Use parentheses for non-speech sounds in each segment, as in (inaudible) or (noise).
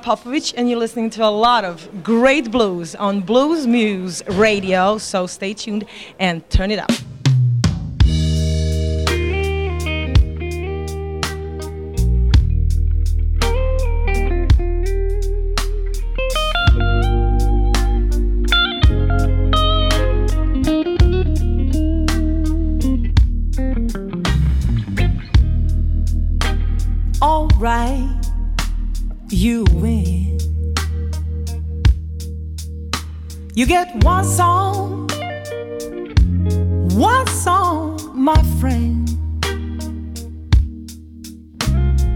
Popovic and you're listening to a lot of great blues on Blues Moose Radio, so stay tuned and turn it up. Get one song, one song, my friend.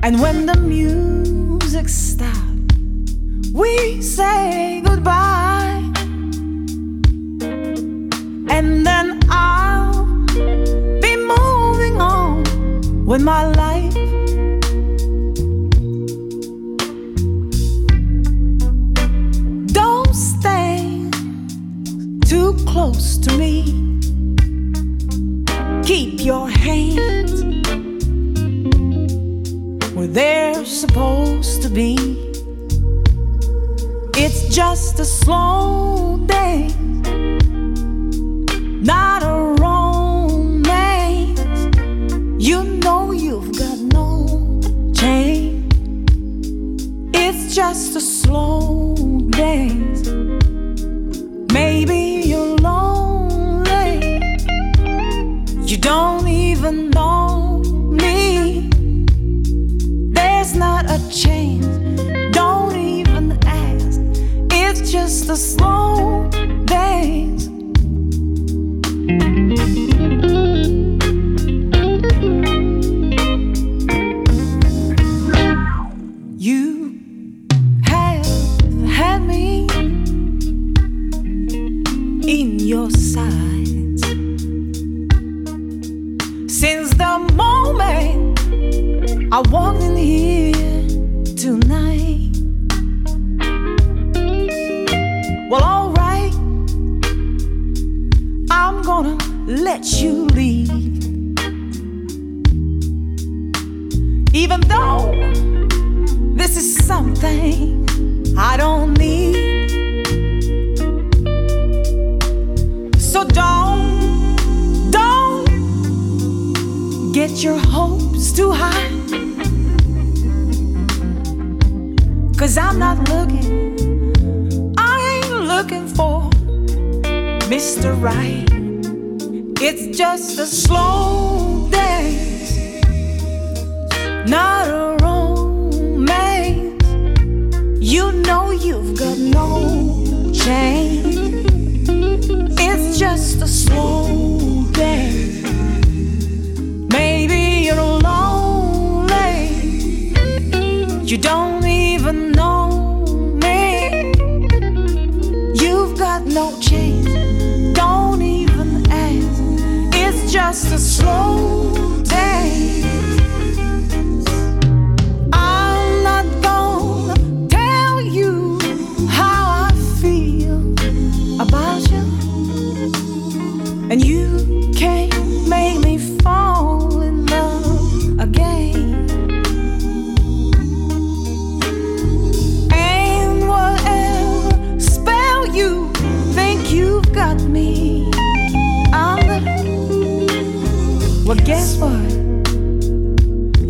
And when the music stops, we say goodbye. And then I'll be moving on with my life. Close to me. Keep your hands where they're supposed to be. It's just a slow day, even know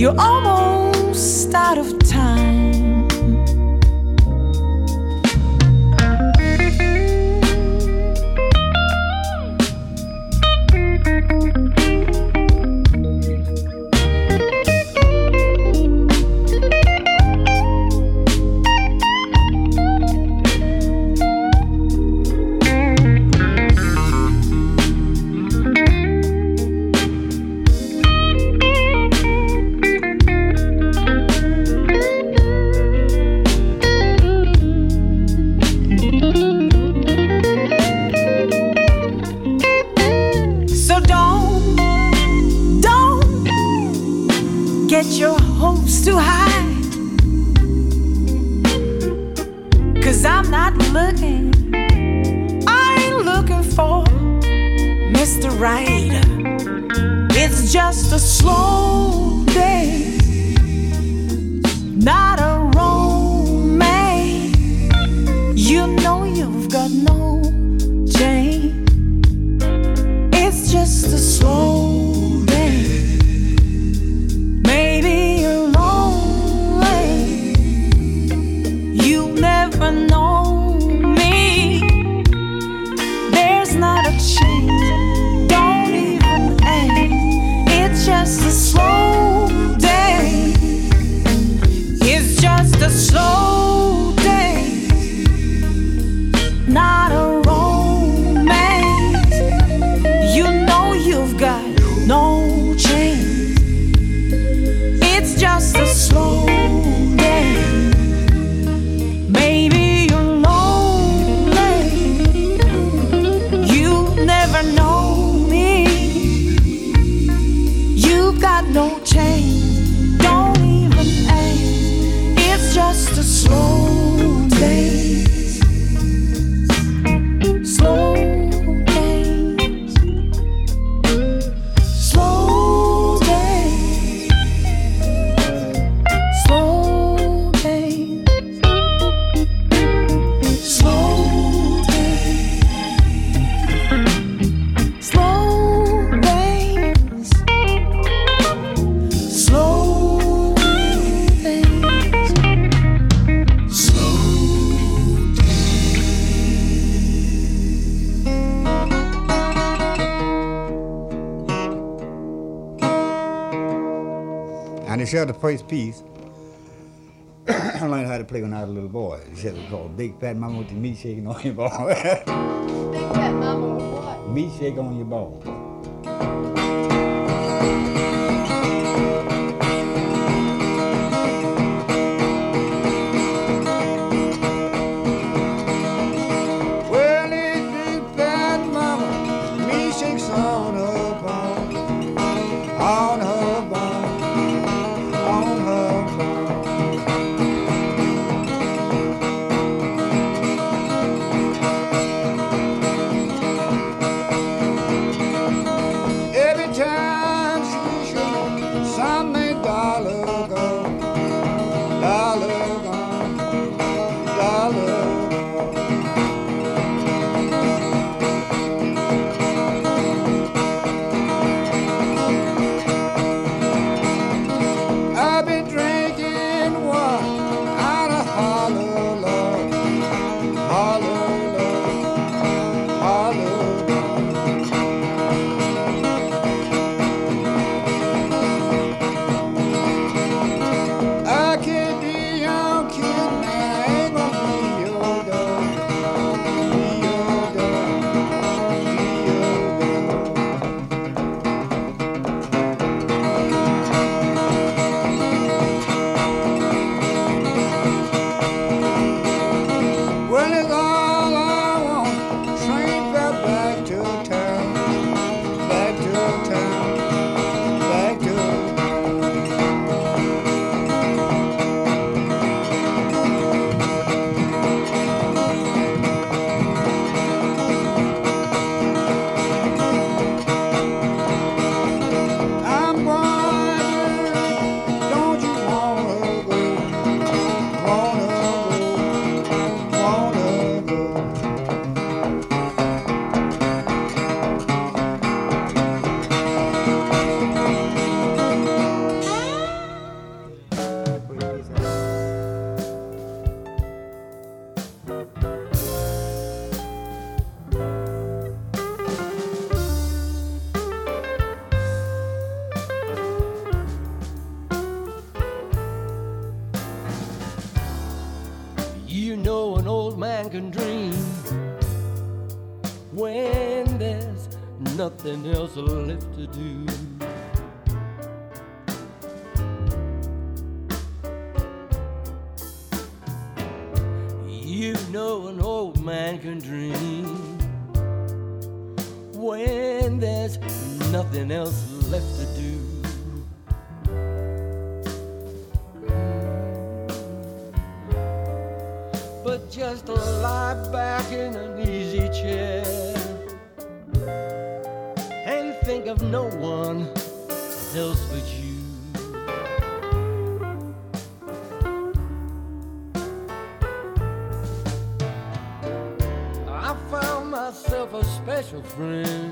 You're almost out of got the first piece. (clears throat) I learned how to play when I was a little boy. It's called Big Fat Mama with the Meat Shaking on Your Ball. (laughs) Big Fat Mama with what? Meat Shaking on Your Ball. know an old man can dream when there's nothing else left to do. But just lie back in an easy chair and think of no one else but you. friend.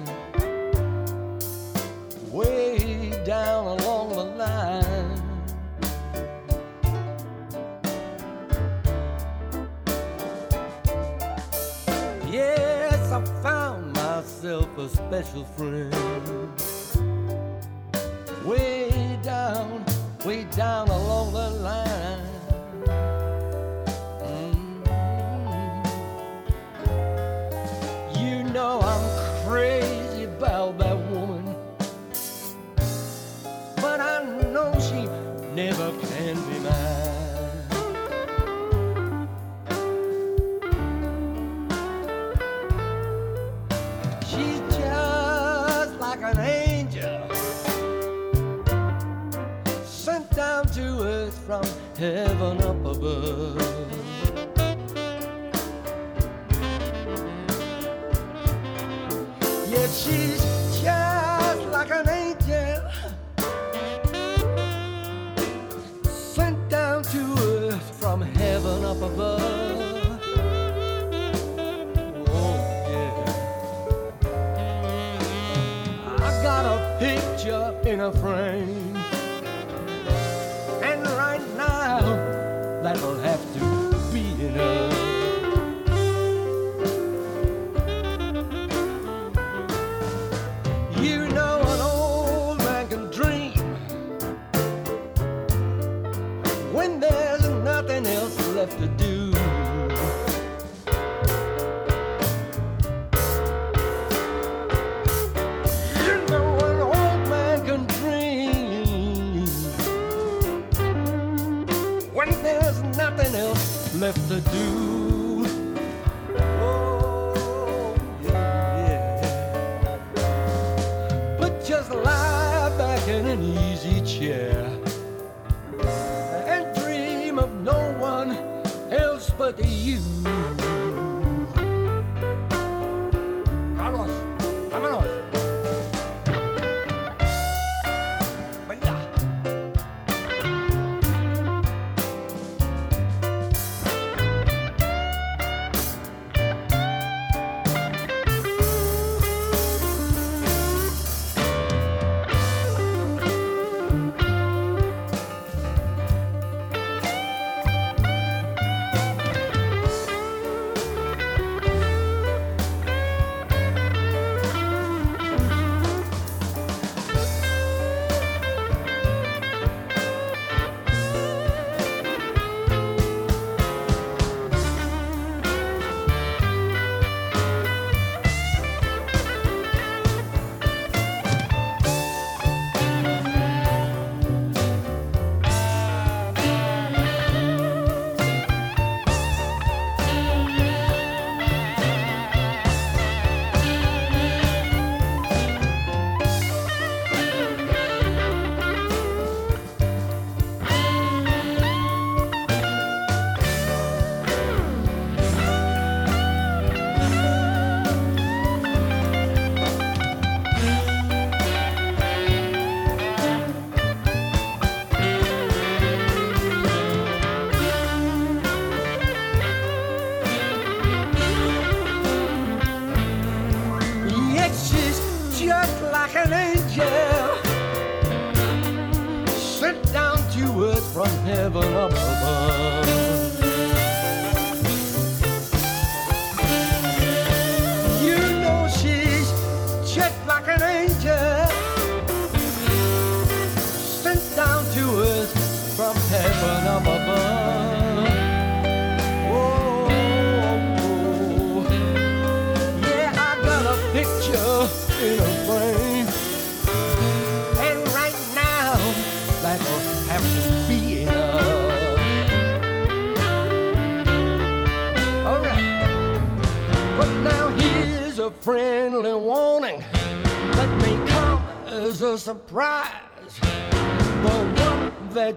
picture in a frame. left to do.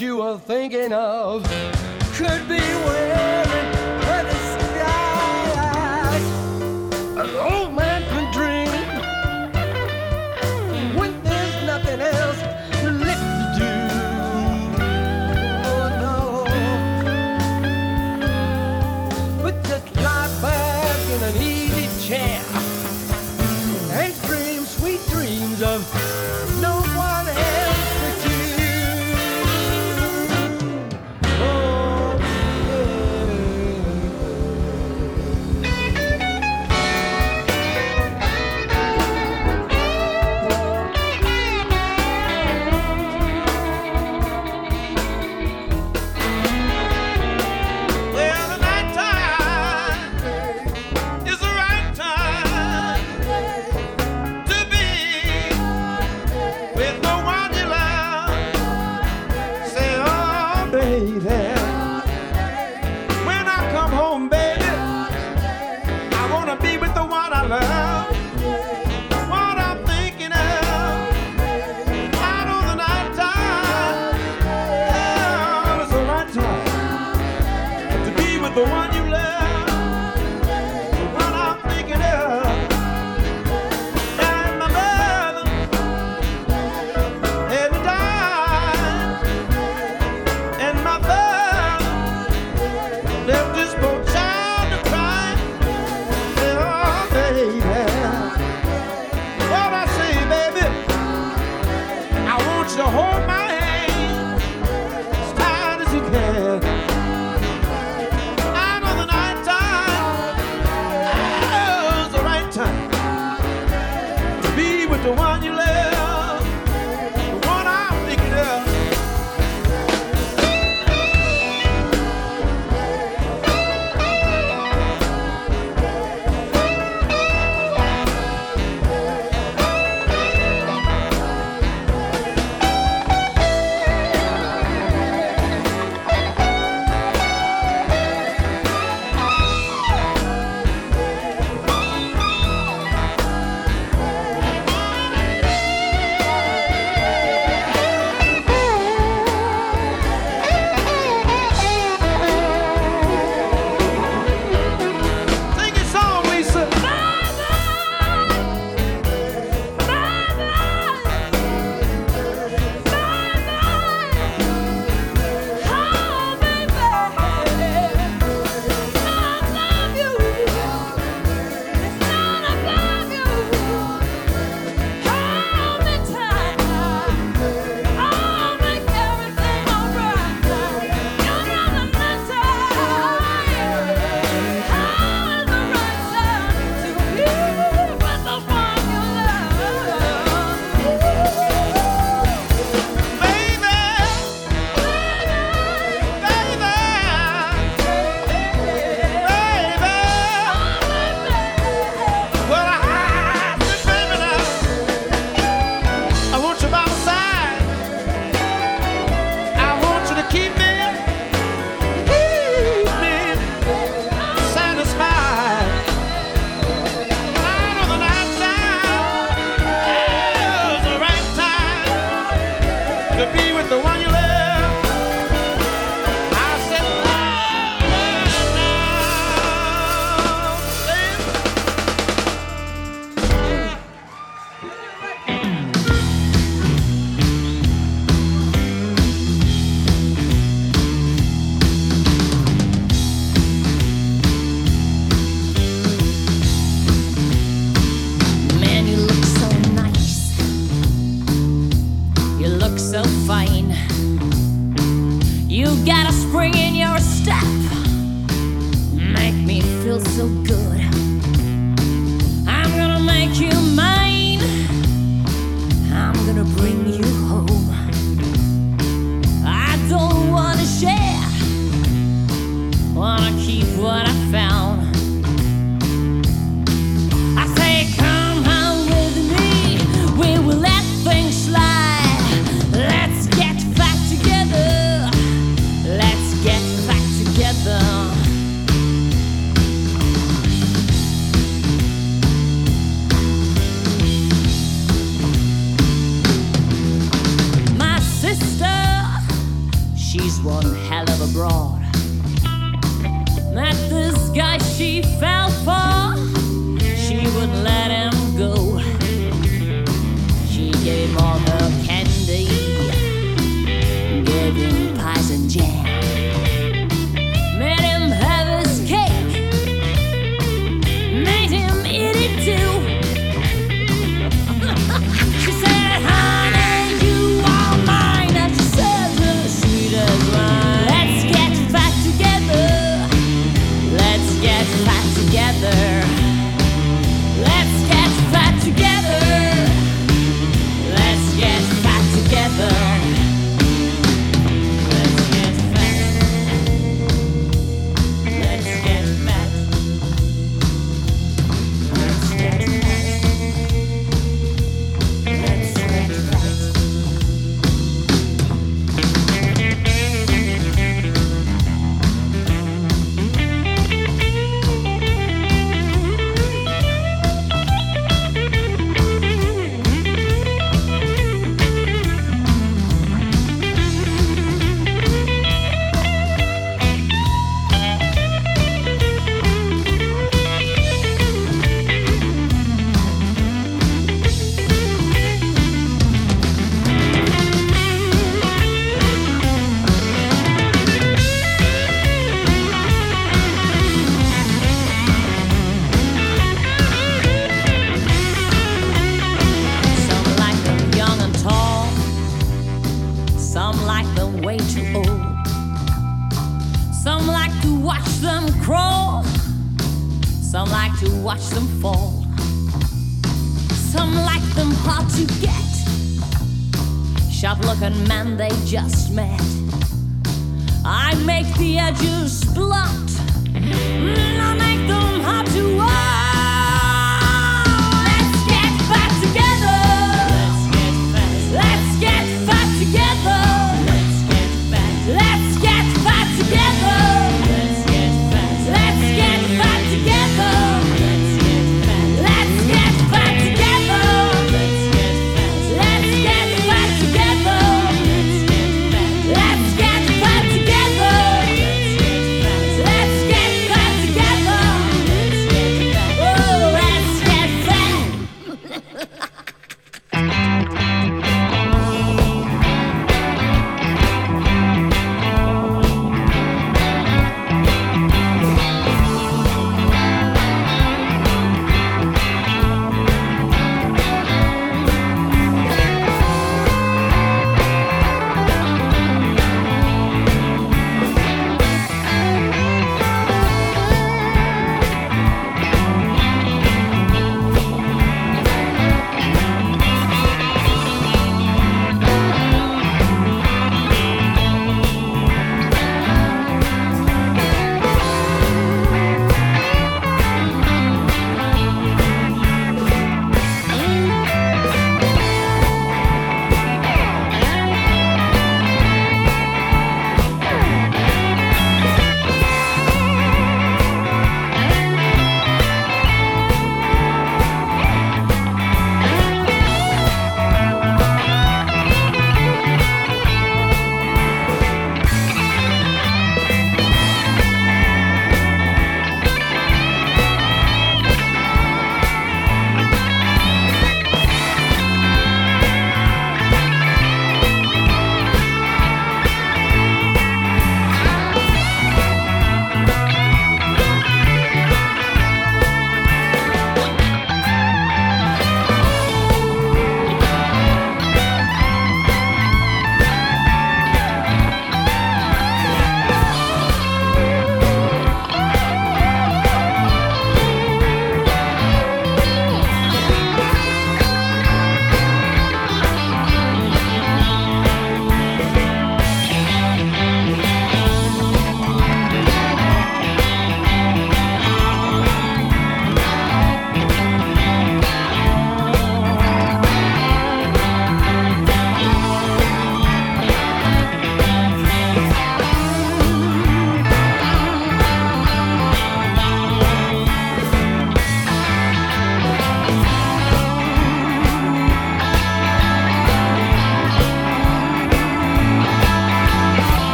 you were thinking of could be wearing a disguise. An old man can dream when there's nothing else left to do. Oh no, but just lie back in an easy chair and dream sweet dreams of.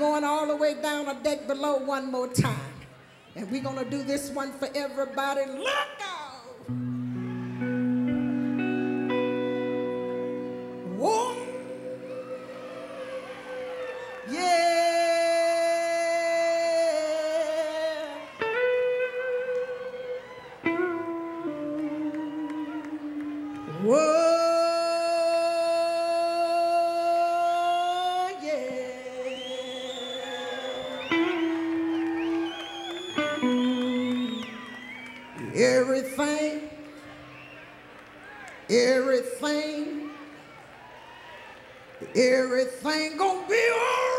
going all the way down a deck below one more time. And we're going to do this one for everybody. Look! Everything, everything gonna be all right.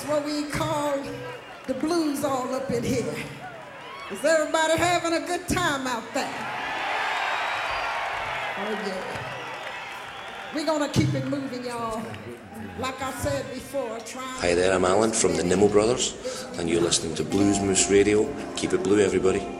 That's what we call the blues all up in here. Is everybody having a good time out there? Oh, yeah. We're going to keep it moving, y'all. Like I said before, Hi there, I'm Alan from the Nimmo Brothers, and you're listening to Blues Moose Radio. Keep it blue, everybody.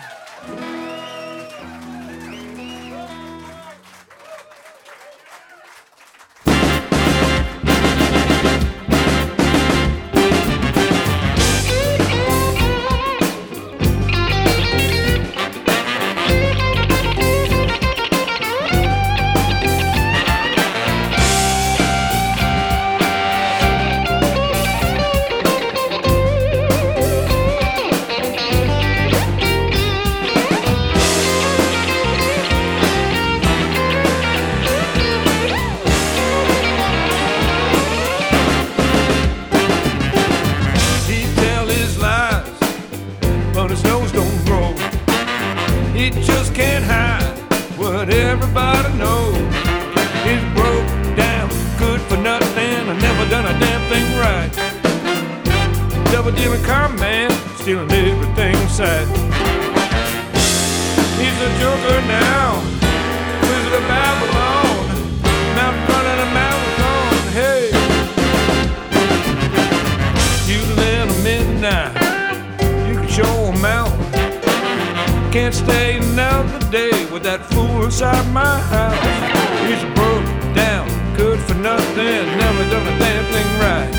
done a damn thing right.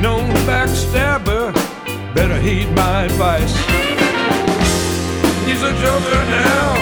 No backstabber, better heed my advice. He's a joker now.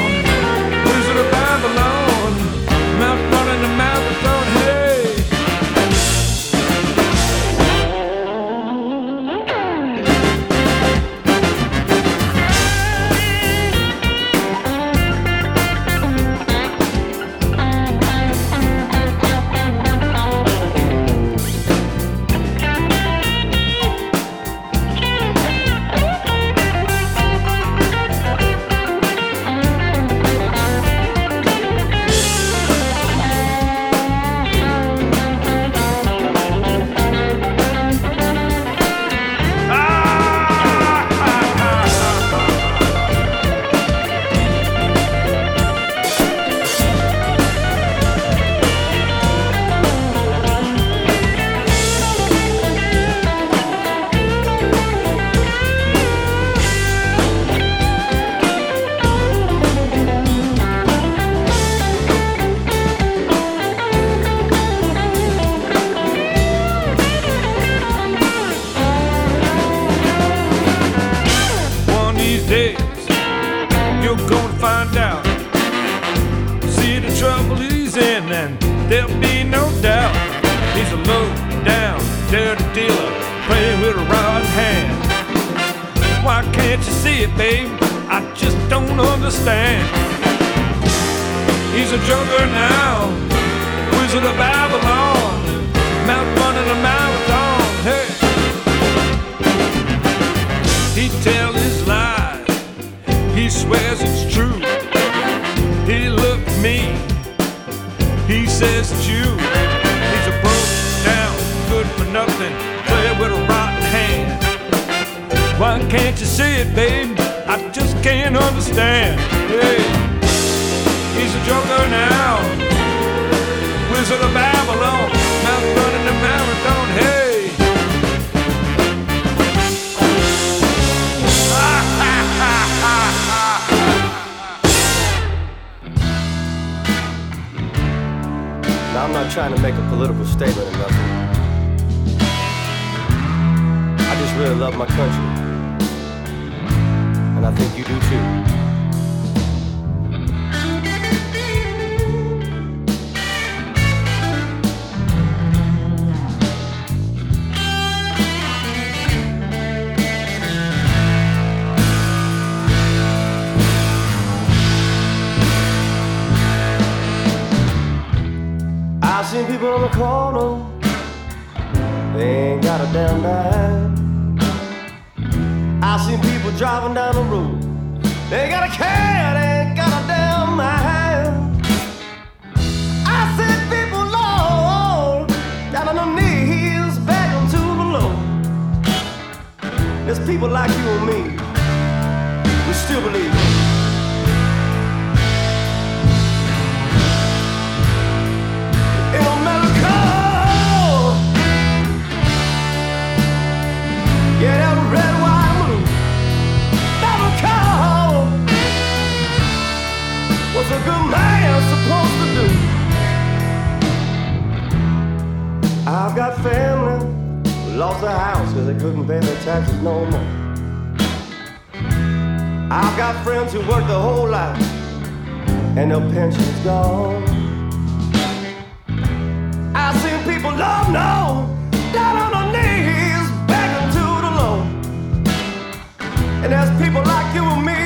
he tell his lies? He swears it's true. He looked me, he says it's you. He's a broke down, good for nothing, player with a rotten hand. Why can't you see it, babe? I just can't understand. Hey, he's a joker now, Wizard of Babylon. Trying to make a political statement or nothing. I just really love my country. And I think you do too. Driving down the road, they got a care, they got a damn mind. I see people low, down on their knees, begging to the Lord. There's people like you and me, we still believe. Lost their house because they couldn't pay their taxes no more. I've got friends who worked their whole life and their pension's gone. I've seen people love no down on their knees begging to the Lord. And there's people like you and me,